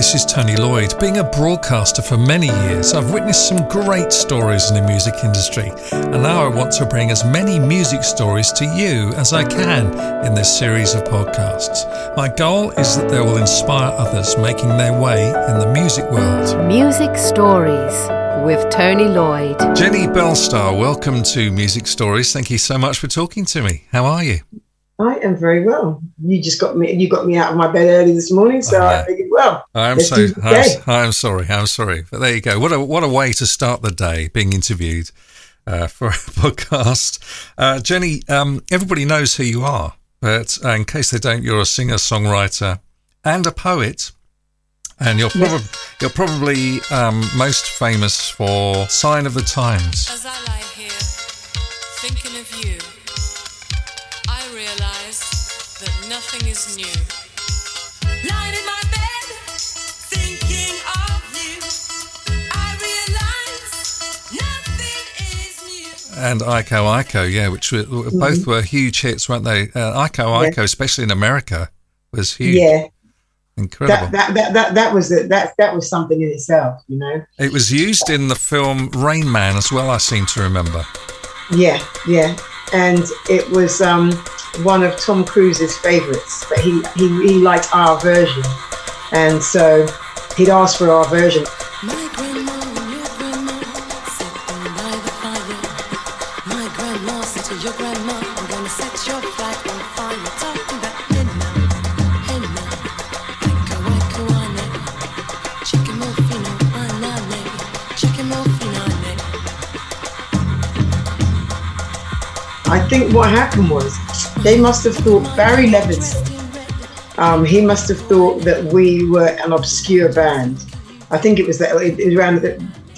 this is Tony Lloyd. Being a broadcaster for many years, I've witnessed some great stories in the music industry, and now I want to bring as many music stories to you as I can in this series of podcasts. My goal is that they will inspire others making their way in the music world. Music Stories with Tony Lloyd. Jennie Bellestar, welcome to Music Stories. Thank you so much for talking to me. How are you? I am very well. You just got me. You got me out of my bed early this morning, so. I figured, well, I'm so. I'm, I'm, sorry. I'm sorry, but there you go. What a what a way to start the day, being interviewed uh, for a podcast. Uh, Jennie, um, everybody knows who you are, but uh, in case they don't, you're a singer, songwriter, and a poet. And you're, prob- you're probably um, most famous for "Sign of the Times." As I lie here, thinking of you nothing is new. Lying in my bed, thinking of you, I realize nothing is new. And Iko Iko, yeah, which were, mm-hmm. both were huge hits, weren't they? Uh, Iko Iko, yeah. especially in America, was huge. Yeah. Incredible. That, that, that, that, that was a, that that was something in itself, you know. It was used in the film Rain Man as well. I seem to remember. Yeah, yeah, and it was um, one of Tom Cruise's favourites, but he, he, he liked our version. And so he'd asked for our version. I think what happened was they must have thought Barry Levinson. Um, he must have thought that we were an obscure band. I think it was that it was around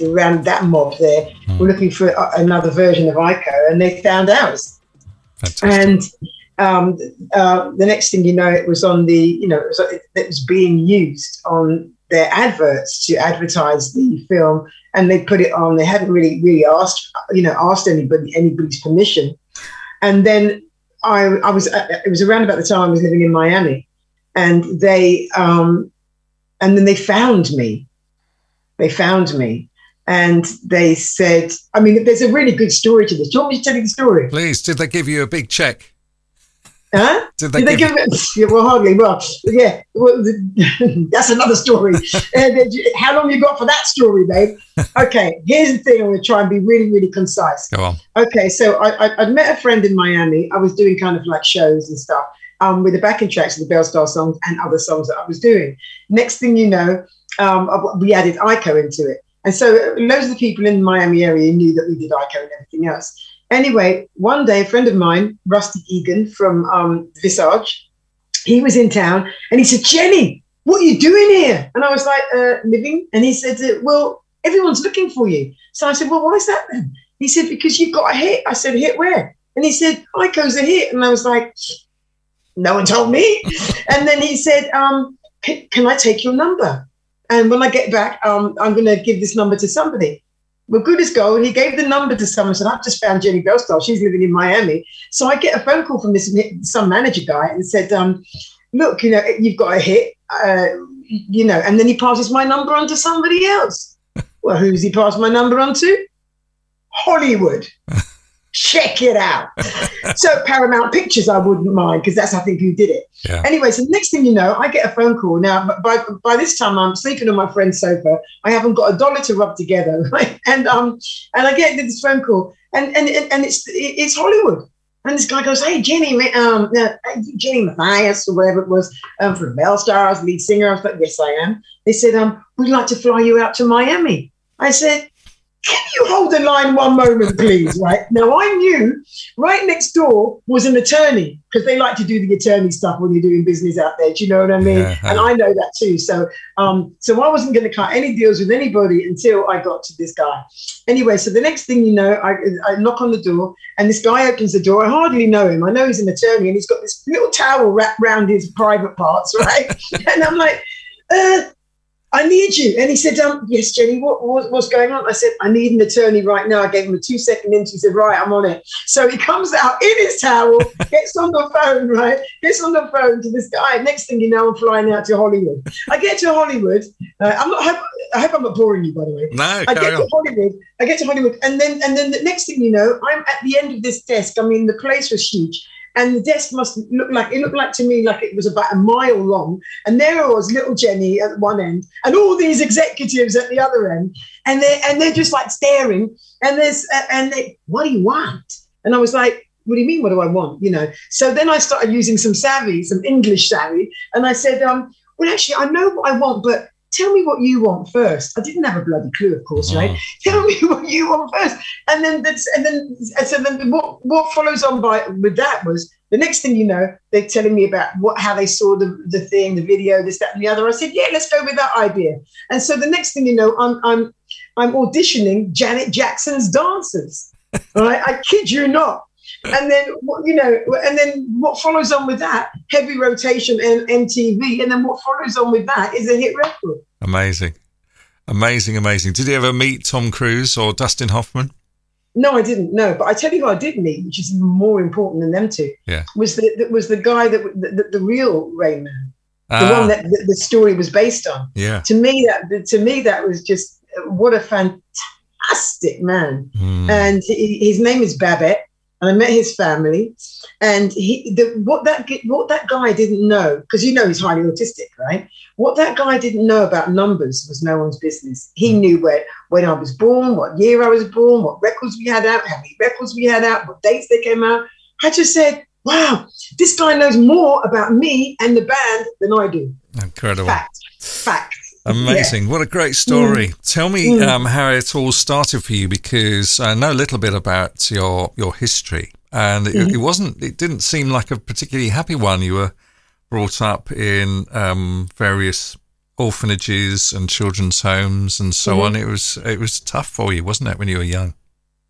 around that mob there. Mm. We're looking for another version of Iko, and they found ours. Fantastic. And um, uh, the next thing you know, it was on the you know it was, it was being used on their adverts to advertise the film, and they put it on. They hadn't really really asked you know asked anybody anybody's permission, and then I, I was uh, it was around about the time I was living in Miami, and they um, and then they found me. They found me, and they said, "I mean, there's a really good story to this. Do you want me to tell you the story?" Please. Did they give you a big check? Huh? Did they, Did they give, give it? Yeah, well, hardly. Well, yeah. Well, that's another story. how long you got for that story, babe? Okay. Here's the thing. I'm going to try and be really, really concise. Go on. Okay. So I, I, would met a friend in Miami. I was doing kind of like shows and stuff um, with the backing tracks of the Bellstar songs and other songs that I was doing. Next thing you know, um, we added Iko into it. And so loads of the people in the Miami area knew that we did Iko and everything else. Anyway, one day, a friend of mine, Rusty Egan from um, Visage, he was in town and he said, Jennie, what are you doing here? And I was like, uh, living. And he said, uh, Well, everyone's looking for you. So I said, Well, why is that then? He said, Because you've got a hit. I said, Hit where? And he said, Iko's a hit. And I was like, No one told me. and then he said, um, can, can, I take your number? And when I get back, um, I'm going to give this number to somebody. Well, good as gold. He gave the number to someone. Said, "I've just found Jennie Bellestar. She's living in Miami." So I get a phone call from this some manager guy and said, um, "Look, you know, you've got a hit, uh, you know." And then he passes my number on to somebody else. well, who's he passed my number on to? Hollywood. check it out. so Paramount Pictures, I wouldn't mind because that's I think who did it. Yeah. Anyway, so the next thing you know, I get a phone call. Now, by by this time, I'm sleeping on my friend's sofa. I haven't got a dollar to rub together, right? And um, and I get this phone call, and and and it's it's Hollywood. And this guy goes, "Hey, Jennie, um, uh, Jennie Matthias or whatever it was um, from Belle Stars, lead singer." I was like, "Yes, I am." They said, "Um, we'd like to fly you out to Miami." I said, can you hold the line one moment, please? Right now, I knew right next door was an attorney because they like to do the attorney stuff when you're doing business out there. Do you know what I mean? Yeah, and I know that too. So, um, so I wasn't going to cut any deals with anybody until I got to this guy. Anyway, so the next thing you know, I, I knock on the door, and this guy opens the door. I hardly know him. I know he's an attorney, and he's got this little towel wrapped around his private parts, right? and I'm like, uh, I need you. And he said, um, yes, Jennie, what, what, what's going on? I said, I need an attorney right now. I gave him a two second interview. He said, right, I'm on it. So he comes out in his towel, gets on the phone, right? Gets on the phone to this guy. Next thing you know, I'm flying out to Hollywood. I get to Hollywood. Uh, I'm not, I hope, I hope I'm not boring you, by the way. No, I get on. to Hollywood. I get to Hollywood, and then and then the next thing you know, I'm at the end of this desk. I mean, the place was huge, and the desk must look like it looked like to me like it was about a mile long. And there was, little Jennie at one end, and all these executives at the other end, and they and they're just like staring. And there's and they, what do you want? And I was like. What do you mean? What do I want? You know. So then I started using some savvy, some English savvy, and I said, um, "Well, actually, I know what I want, but tell me what you want first. I didn't have a bloody clue, of course, right? Mm. Tell me what you want first. And then that's and then and so then what what follows on by with that was the next thing you know, they're telling me about what how they saw the, the thing, the video, this, that, and the other. I said, Yeah, let's go with that idea. And so the next thing you know, I'm I'm I'm auditioning Janet Jackson's dancers. right? I kid you not. And then you know, and then what follows on with that? Heavy rotation and MTV, and then what follows on with that is a hit record. Amazing. Amazing, amazing. Did you ever meet Tom Cruise or Dustin Hoffman? No, I didn't. No, but I tell you who I did meet, which is even more important than them two. Yeah. was the that was the guy that the, the, the real Rain Man, the Ah, one that the, the story was based on. yeah. To me, that to me that was just what a fantastic man. Hmm. And he, his name is Babette, and I met his family. And he, the, what that what that guy didn't know, because you know he's highly autistic, right? What that guy didn't know about numbers was no one's business. He mm. knew where when I was born, what year I was born, what records we had out, how many records we had out, what dates they came out. I just said, "Wow, this guy knows more about me and the band than I do." Incredible. Fact, fact. Amazing. What a great story. Tell me Mm. um, how it all started for you because I know a little bit about your, your history and it, Mm-hmm. it wasn't, it didn't seem like a particularly happy one. You were brought up in um, various orphanages and children's homes and so Mm-hmm. on. It was, it was tough for you, wasn't it, when you were young?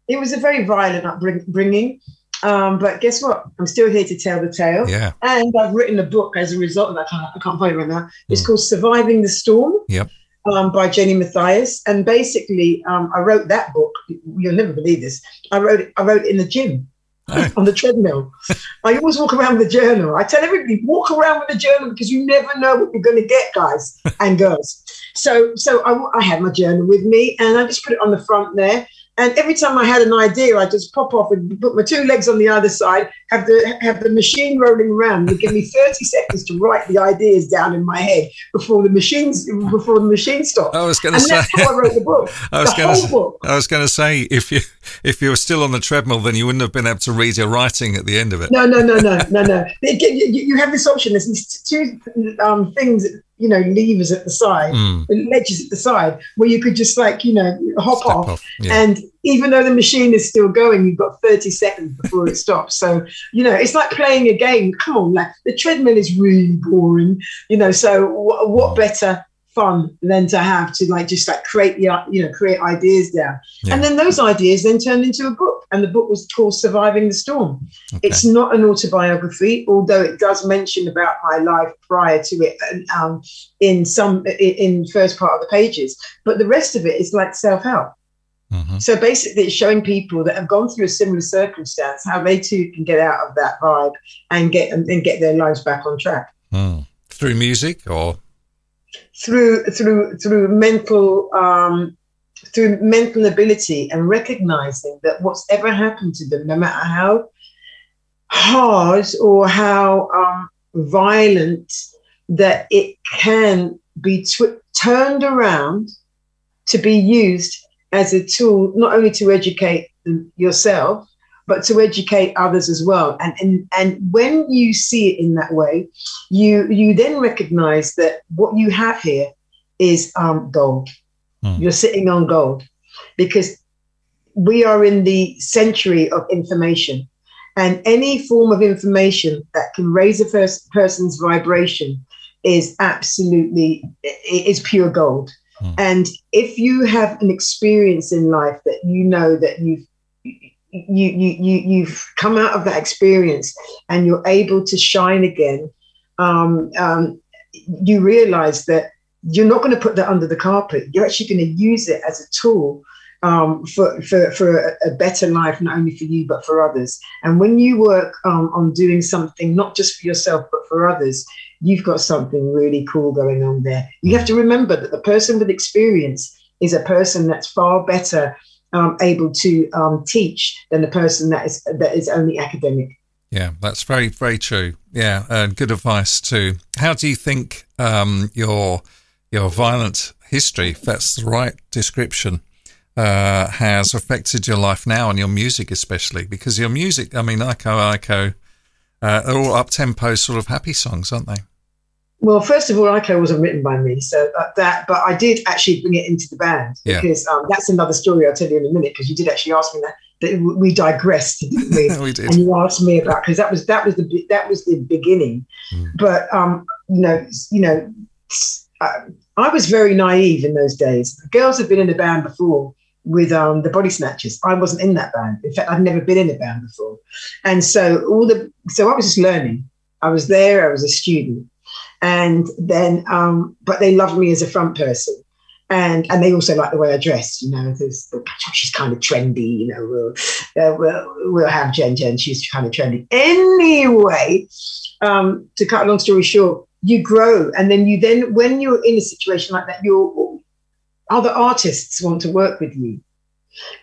It was a very violent upbringing, um, but guess what? I'm still here to tell the tale. Yeah. And I've written a book as a result of that. I can't, I can't find it right now. It's Mm. called Surviving the Storm Yep. um, by Jennie Matthias. And basically, um, I wrote that book. You'll never believe this. I wrote it. I wrote it in the gym. Oh. On the treadmill. I always walk around with a journal. I tell everybody, walk around with a journal because you never know what you're going to get, guys and girls. So, so I, I had my journal with me, and I just put it on the front there. And every time I had an idea, I just pop off and put my two legs on the other side, have the have the machine rolling around. It give me 30 seconds to write the ideas down in my head before the machines before the machine stops. I was going to say, that's how I wrote the book. I was the going whole to, book. I was going to say, if you, if you were still on the treadmill, then you wouldn't have been able to read your writing at the end of it. No, no, no, no, no, no. You, you have this option. There's these two um, things, you know, levers at the side, Mm. ledges at the side, where you could just like, you know, hop Step off. off. Yeah. And even though the machine is still going, you've got 30 seconds before it stops. So, you know, it's like playing a game. Come on, like the treadmill is really boring, you know. So, wh- what better fun than to have to like just like create the, you know, create ideas down. Yeah. And then those ideas then turned into a book. And the book was called Surviving the Storm. Okay. It's not an autobiography, although it does mention about my life prior to it and, um, in some in first part of the pages. But the rest of it is like self help. Mhm. So basically, it's showing people that have gone through a similar circumstance how they too can get out of that vibe and get and, and get their lives back on track Mm. Through music or through through through mental um, through mental ability and recognizing that what's ever happened to them, no matter how hard or how um, violent, that it can be tw- turned around to be used as a tool, not only to educate yourself, but to educate others as well. And, and, and when you see it in that way, you, you then recognize that what you have here is um, gold. Hmm. You're sitting on gold because we are in the century of information. And any form of information that can raise a first person's vibration is absolutely is pure gold. Hmm. And if you have an experience in life that you know that you've you, you, you, you've come out of that experience and you're able to shine again, um, um, you realize that you're not going to put that under the carpet. You're actually going to use it as a tool um, for, for, for a, better life, not only for you, but for others. And when you work um, on doing something, not just for yourself, but for others, you've got something really cool going on there. You have to remember that the person with experience is a person that's far better um, able to um, teach than the person that is that is only academic. Yeah, that's very, very true. Yeah, and good advice too. How do you think um, your your violent history, if that's the right description, uh, has affected your life now and your music especially? Because your music, I mean, Iko Iko, uh, they're all up tempo sort of happy songs, aren't they? Well, first of all, Iko wasn't written by me, so uh, that. But I did actually bring it into the band Yeah. because um, that's another story I'll tell you in a minute. Because you did actually ask me that. that we digressed, didn't we? we did. and you asked me about because that was that was the that was the beginning. Mm. But um, you know, you know, uh, I was very naive in those days. The girls had been in a band before with um, the Body Snatchers. I wasn't in that band. In fact, I'd never been in a band before, and so all the so I was just learning. I was there. I was a student, and then um, but they loved me as a front person. And, and they also like the way I dressed, you know. She's kind of trendy, you know. We'll, uh, we'll, we'll have Jen Jen. She's kind of trendy. Anyway, um, to cut a long story short, you grow, and then you then when you're in a situation like that, your other artists want to work with you,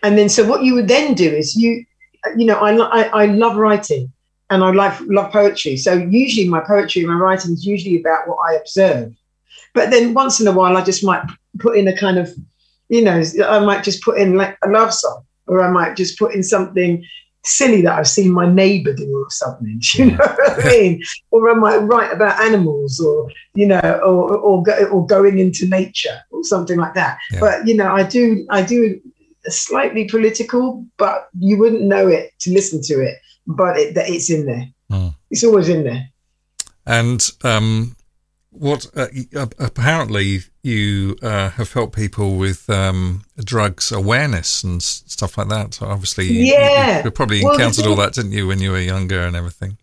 and then so what you would then do is you, you know, I I, I love writing, and I love love poetry. So usually my poetry, my writing is usually about what I observe, but then once in a while I just might put in a kind of, you know, I might just put in like a love song, or I might just put in something silly that I've seen my neighbour do or something. You know what I mean? Or I might write about animals, or you know, or or go, or going into nature or something like that. Yeah. But you know, I do I do slightly political, but you wouldn't know it to listen to it. But it, it's in there. Mm. It's always in there. And um, what uh, uh, apparently you uh, have helped people with um, drugs awareness and stuff like that. So obviously, you- you, Yeah. you probably Well, encountered all that, didn't you, when you were younger and everything?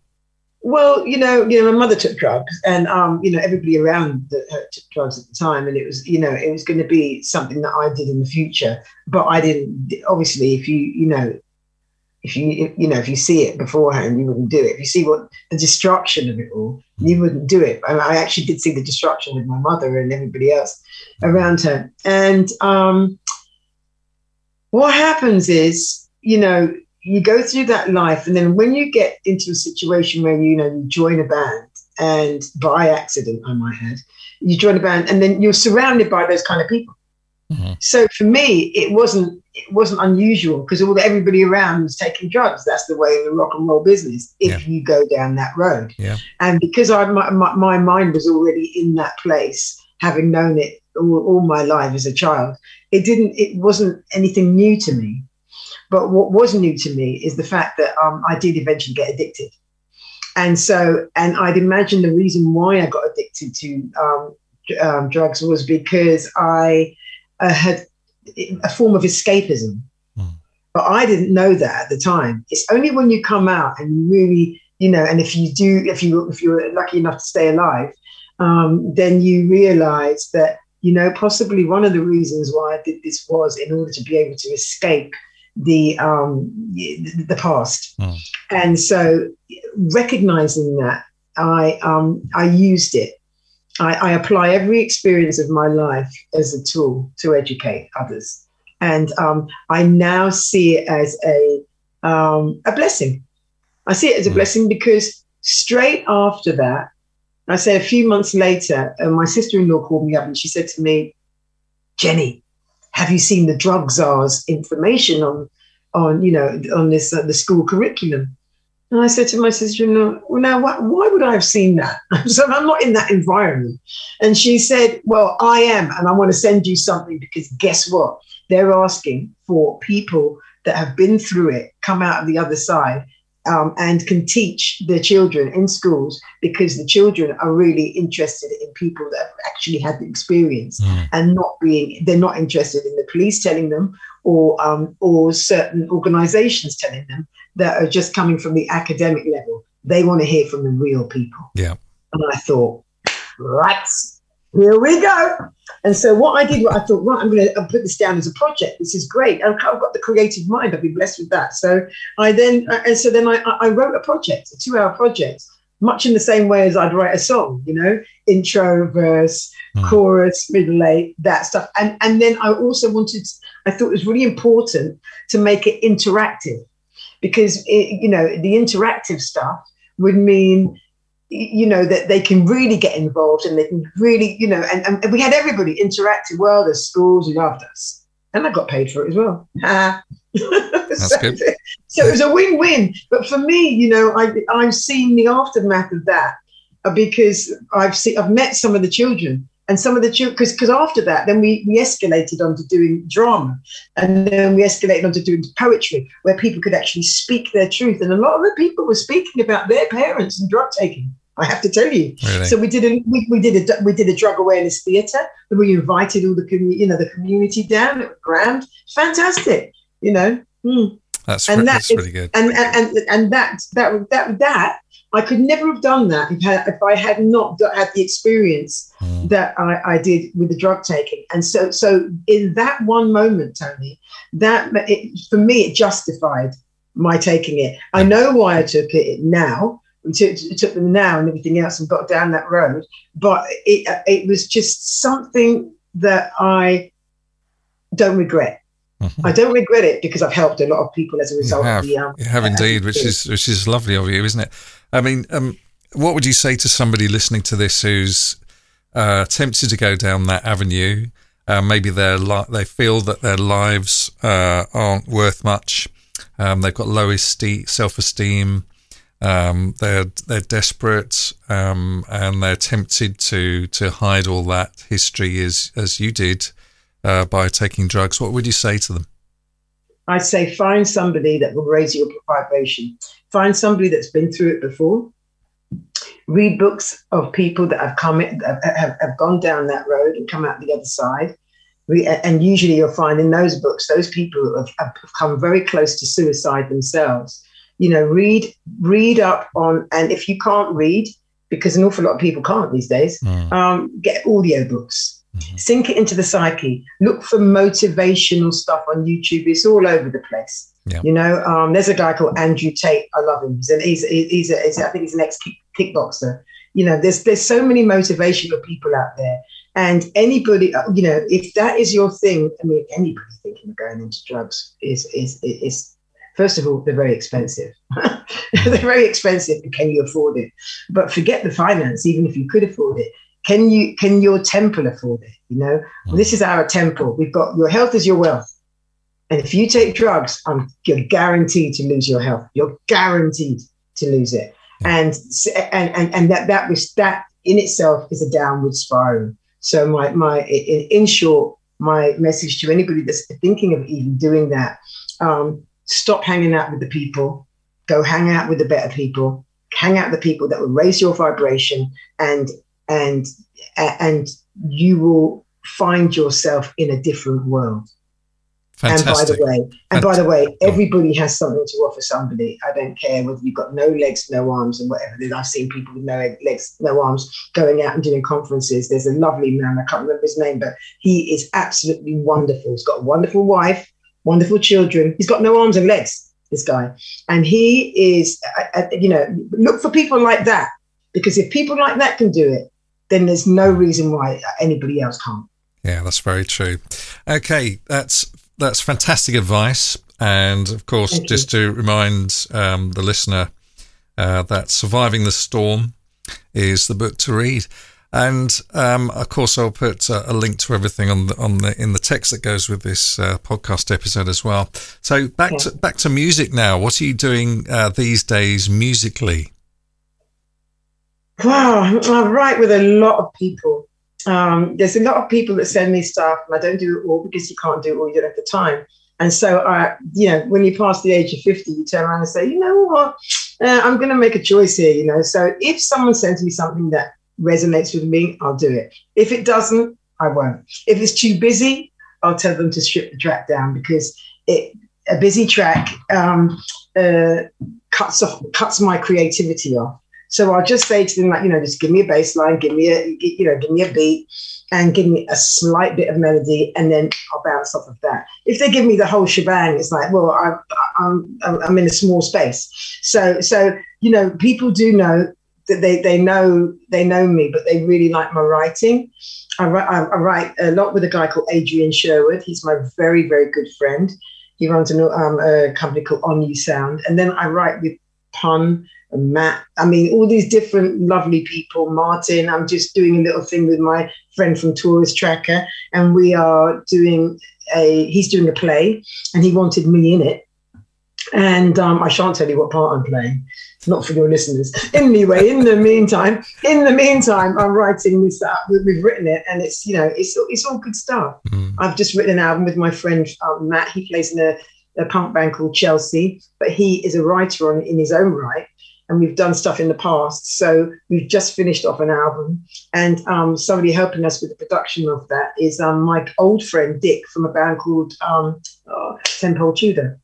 Well, you know, you know, my mother took drugs, and um, you know, everybody around the, her took drugs at the time, and it was, you know, it was going to be something that I did in the future. But I didn't. Obviously, if you, you know, if you, you know, if you see it beforehand, you wouldn't do it. If you see what the destruction of it all, you wouldn't do it. And I actually did see the destruction with my mother and everybody else around her. And um, what happens is, you know, you go through that life, and then when you get into a situation where you know you join a band, and by accident, I might add, you join a band, and then you're surrounded by those kind of people. Mhm. So for me, it wasn't it wasn't unusual because all everybody around was taking drugs. That's the way of the rock and roll business. If you go down that road, Yeah. and because I my, my, my mind was already in that place, having known it all, all my life as a child, it didn't it wasn't anything new to me. But what was new to me is the fact that um, I did eventually get addicted. And so, and I'd imagine the reason why I got addicted to um, um, drugs was because I uh, had a form of escapism. Mm. But I didn't know that at the time. It's only when you come out and you really, you know, and if you do, if you if you're lucky enough to stay alive, um, then you realize that you know possibly one of the reasons why I did this was in order to be able to escape the um, the, the past. Mm. And so recognizing that, I um, I used it. I, I apply every experience of my life as a tool to educate others, and um, I now see it as a um, a blessing. I see it as a Mm. blessing because straight after that, I say a few months later, uh, my sister-in-law called me up and she said to me, "Jennie, have you seen the drug czar's information on on you know on this uh, the school curriculum?" And I said to my sister-in-law, "Well, now why, why would I have seen that? so I'm not in that environment." And she said, "Well, I am, and I want to send you something because guess what? They're asking for people that have been through it, come out of the other side." Um, and can teach their children in schools because the children are really interested in people that have actually had the experience Mm. and not being they're not interested in the police telling them or um, or certain organizations telling them that are just coming from the academic level they want to hear from the real people Yeah. and i thought right here we go. And so what I did, I thought, right, I'm going to put this down as a project. This is great. I've I've got the creative mind. I've been blessed with that. So I then, uh, and so then I, I wrote a project, a two-hour project, much in the same way as I'd write a song. You know, intro, verse, Mm. chorus, middle eight, that stuff. And and then I also wanted, I thought it was really important to make it interactive because it, you know the interactive stuff would mean you know that they can really get involved and they can really you know and, and we had everybody interacting well the schools loved us and i got paid for it as well Ah. so, good. so it was a win-win but for me you know I, i've seen the aftermath of that uh, because i've seen i've met some of the children and some of the children because because after that then we we escalated onto doing drama. And then we escalated onto doing poetry where people could actually speak their truth. And a lot of the people were speaking about their parents and drug taking i have to tell you. Really? so we did a we, we did a we did a drug awareness theatre and we invited all the commu- you know the community down. It was grand. Fantastic you know? Mm That's, and re- that that's is- really good. and and and, and that that that that I could never have done that if, I- if I had not had the experience Mm. that I, I did with the drug taking. And so so in that one moment, Tony, that it, for me it justified my taking it. I know why I took it now. We took, took them now and everything else and got down that road, but it it was just something that I don't regret. Mhm. I don't regret it because I've helped a lot of people as a You result have, of the um, you have uh, indeed, which is which is lovely of you, isn't it? I mean, um, what would you say to somebody listening to this who's uh, tempted to go down that avenue? Uh, maybe they're li- they feel that their lives uh, aren't worth much. Um, they've got low esteem, self-esteem. Um, they're they're desperate um, and they're tempted to to hide all that history as as you did uh, by taking drugs. What would you say to them? I say find somebody that will raise your vibration. Find somebody that's been through it before. Read books of people that have come have, have gone down that road and come out the other side. We, and usually you'll find in those books, those people have, have come very close to suicide themselves. You know, read read up on, and if you can't read, because an awful lot of people can't these days, Mm. um, get audio books. Mhm. Sink it into the psyche. Look for motivational stuff on YouTube. It's all over the place. Yeah. You know, um, there's a guy called Andrew Tate. I love him. He's, an, he's, he's, a, he's a, I think he's an ex kickboxer. You know, there's there's so many motivational people out there, and anybody, uh, you know, if that is your thing, I mean, anybody thinking of going into drugs is is is first of all they're very expensive. they're very expensive, can you afford it? But forget the finance. Even if you could afford it, can you can your temple afford it? You know, this is our temple. We've got your health is your wealth. And if you take drugs, um, you're guaranteed to lose your health. You're guaranteed to lose it. And, and and and that that was that in itself is a downward spiral. So my my in, in short, my message to anybody that's thinking of even doing that, um, stop hanging out with the people. Go hang out with the better people. Hang out with the people that will raise your vibration, and and and you will find yourself in a different world. Fantastic. And by the way, and by the way, everybody has something to offer somebody. I don't care whether you've got no legs, no arms, and whatever. I've seen people with no legs, no arms going out and doing conferences. There's a lovely man, I can't remember his name, but he is absolutely wonderful. He's got a wonderful wife, wonderful children. He's got no arms and legs, this guy. And he is, you know, look for people like that. Because if people like that can do it, then there's no reason why anybody else can't. Yeah, that's very true. Okay, that's that's fantastic advice, and of course, Thank you. just to remind um, the listener uh, that "Surviving the Storm" is the book to read, and um, of course, I'll put uh, a link to everything on the on the in the text that goes with this uh, podcast episode as well. So back Yeah. to back to music now. What are you doing uh, these days musically? Wow, I write with a lot of people. Um, there's a lot of people that send me stuff, and I don't do it all because you can't do it all. You don't have the time. And so, I, you know, when you pass the age of 50, you turn around and say, you know what, uh, I'm going to make a choice here. You know, so if someone sends me something that resonates with me, I'll do it. If it doesn't, I won't. If it's too busy, I'll tell them to strip the track down because it a busy track um, uh, cuts off cuts my creativity off So I'll just say to them, like, you know, just give me a bass line, give me a, you know, give me a beat and give me a slight bit of melody and then I'll bounce off of that. If they give me the whole shebang, it's like, well, I, I'm, I'm in a small space. So, so, you know, people do know that they, they know, they know me, but they really like my writing. I write, I, I write a lot with a guy called Adrian Sherwood. He's my very, very good friend. He runs a, um, a company called On-U Sound. And then I write with Pun and Matt. I mean, all these different lovely people. Martin, I'm just doing a little thing with my friend from Tourist Tracker. And we are doing a, he's doing a play and he wanted me in it. And um, I shan't tell you what part I'm playing, it's not for your listeners. Anyway, in the meantime, in the meantime, I'm writing this up. We've written it, and it's you know it's it's all good stuff. Mm. I've just written an album with my friend um, Matt. He plays in a, a punk band called Chelsea, but he is a writer on in his own right. And we've done stuff in the past, so we've just finished off an album. And um, somebody helping us with the production of that is um, my old friend Dick from a band called um, oh, Tenpole Tudor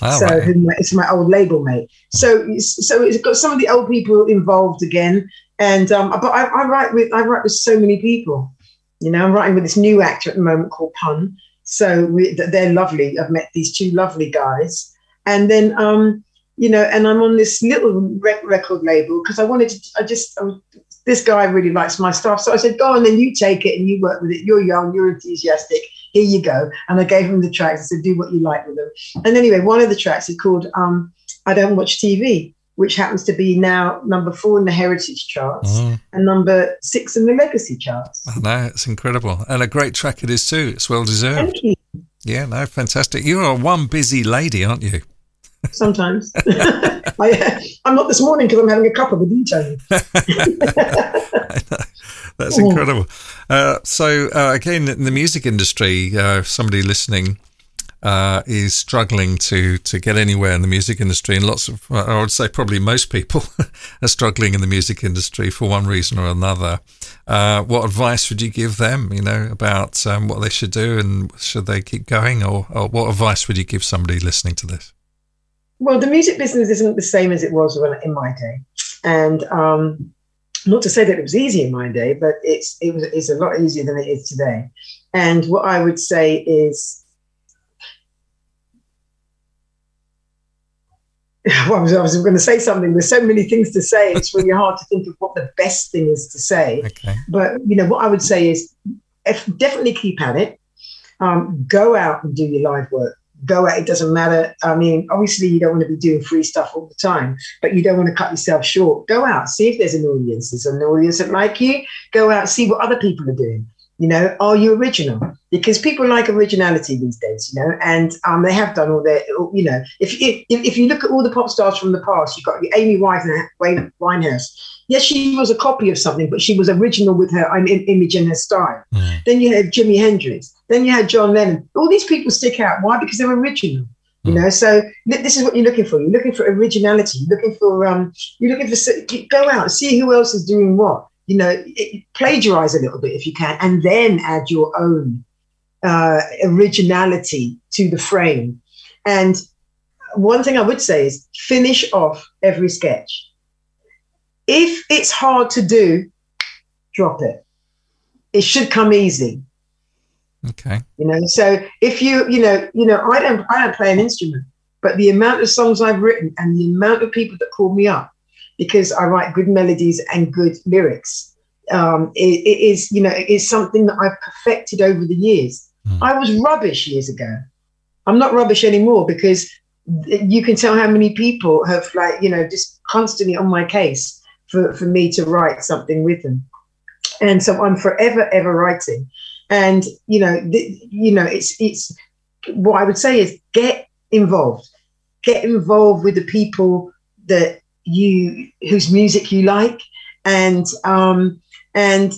Oh, so right. who it's my old label mate. So so it's got some of the old people involved again, and um, but I, I write with I write with so many people. You know, I'm writing with this new actor at the moment called Pun. So we, they're lovely. I've met these two lovely guys, and then um, you know, and I'm on this little rec- record label because I wanted to. I just I was, this guy really likes my stuff, so I said, "Go on, then you take it and you work with it. You're young, you're enthusiastic. Here you go." And I gave him the tracks. I said, "Do what you like with them." And anyway, one of the tracks is called um, "I Don't Watch TV," which happens to be now number four in the Heritage charts Mm. and number six in the Legacy charts. I know, it's incredible. And a great track it is too. It's well deserved. Thank you. Yeah, no, fantastic. You are a one busy lady, aren't you? Sometimes I, I'm not this morning because I'm having a cup of a Tony. That's Oh. incredible. Uh, so, uh, again, in the music industry, uh, if somebody listening uh, is struggling to, to get anywhere in the music industry, and lots of, I would say probably most people are struggling in the music industry for one reason or another. Uh, what advice would you give them, you know, about um, what they should do and should they keep going? Or, or what advice would you give somebody listening to this? Well, the music business isn't the same as it was when, in my day, and um, not to say that it was easy in my day, but it's it was it's a lot easier than it is today. And what I would say is, well, I was, I was going to say something. There's so many things to say. It's really hard to think of what the best thing is to say. Okay. But you know what I would say is, if, definitely keep at it. Um, go out and do your live work. Go out. It doesn't matter. I mean, obviously you don't want to be doing free stuff all the time, but you don't want to cut yourself short. Go out, see if there's an audience. There's an audience that like you. Go out, see what other people are doing. You know, are you original? Because people like originality these days, you know, and um, they have done all their, you know, if, if if you look at all the pop stars from the past, you've got Amy Winehouse, Wine- Winehouse. Yes, she was a copy of something, but she was original with her im- image and her style. Mm. Then you have Jimi Hendrix. Then you had John Lennon. All these people stick out. Why? Because they're original. You know, so this is what you're looking for. You're looking for originality. You're looking for um. You're looking for go out, see who else is doing what. You know, it, plagiarize a little bit if you can, and then add your own uh, originality to the frame. And one thing I would say is finish off every sketch. If it's hard to do, drop it. It should come easy Okay. you know so if you you know you know i don't i don't play an instrument but the amount of songs i've written and the amount of people that call me up because i write good melodies and good lyrics um, it, it is you know it is something that i've perfected over the years Mm. i was rubbish years ago i'm not rubbish anymore because you can tell how many people have like you know just constantly on my case for, for me to write something with them and so i'm forever ever writing and you know you know it's it's what i would say is get involved get involved with the people that you whose music you like and um and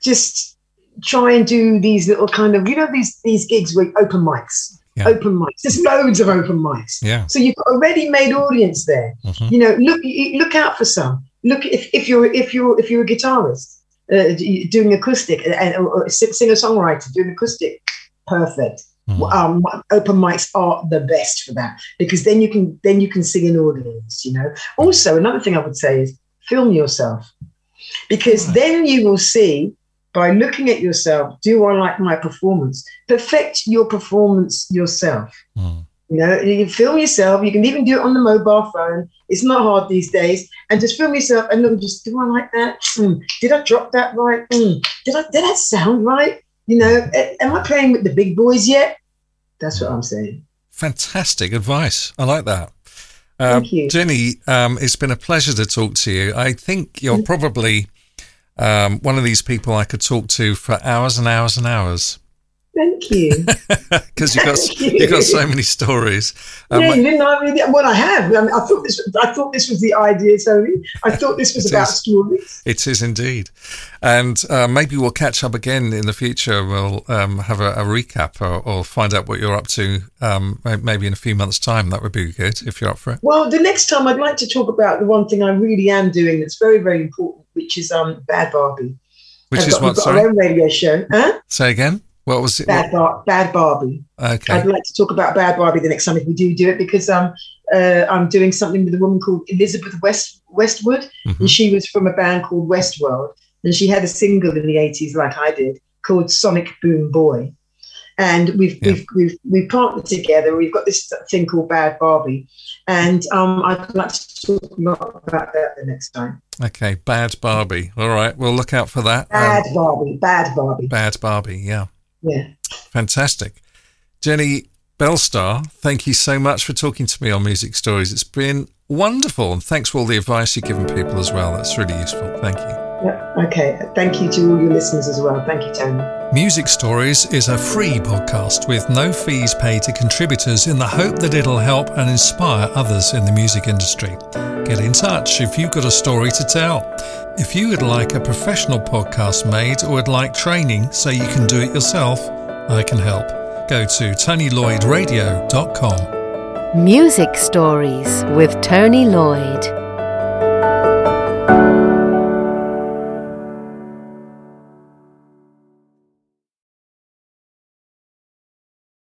just try and do these little kind of you know these these gigs with open mics Yeah. open mics there's loads of open mics Yeah. so you've got a ready-made audience there Mhm. you know look look out for some look if, if you're if you're if you're a guitarist uh, doing acoustic and or singer songwriter doing acoustic perfect. Mhm. um, open mics are the best for that because then you can then you can sing an audience you know. Also another thing i would say is film yourself because then you will see by looking at yourself do i like my performance? Perfect your performance yourself. Mm. You know you can film yourself you can even do it on the mobile phone it's not hard these days and just film yourself and look just do i like that Hmm. did i drop that right Hmm. did i did that sound right you know am i playing with the big boys yet that's what i'm saying Fantastic advice. I like that. Thank you. Jennie, um, it's been a pleasure to talk to you. I think you're probably um, one of these people I could talk to for hours and hours and hours thank you because you've got you. you've got so many stories. Um, yeah, you didn't know really what I have. I, mean, I thought this. I thought this was the idea, Tony. I thought this was about is. stories. It is indeed, and uh, maybe we'll catch up again in the future. We'll um, have a, a recap or, or find out what you're up to. Um, maybe in a few months' time, that would be good if you're up for it. Well, the next time I'd like to talk about the one thing I really am doing that's very, very important, which is um Bad Barbie. Which I've is got, what? we've got Sorry, our own radio show, huh? say again. What was it? Bad, Bar- Bad Barbie. okay. I'd like to talk about Bad Barbie the next time if we do do it because um uh, I'm doing something with a woman called Elizabeth West Westwood, Mhm. and she was from a band called Westworld, and she had a single in the '80s like I did called Sonic Boom Boy, and we've Yeah. we've we've we've partnered together. We've got this thing called Bad Barbie, and um, I'd like to talk lot about that the next time. Okay, Bad Barbie. All right, we'll look out for that. Um, Bad Barbie, Bad Barbie, Bad Barbie, yeah. Yeah. Fantastic. Jennie Bellestar, thank you so much for talking to me on Music Stories. It's been wonderful. And thanks for all the advice you've given people as well. That's really useful. Thank you. Yeah, Okay, thank you to all your listeners as well. Thank you, Tony. Music Stories is a free podcast with no fees paid to contributors in the hope that it'll help and inspire others in the music industry. Get in touch if you've got a story to tell. If you would like a professional podcast made or would like training so you can do it yourself, I can help. Go to TonyLloydRadio.com. Music Stories with Tony Lloyd.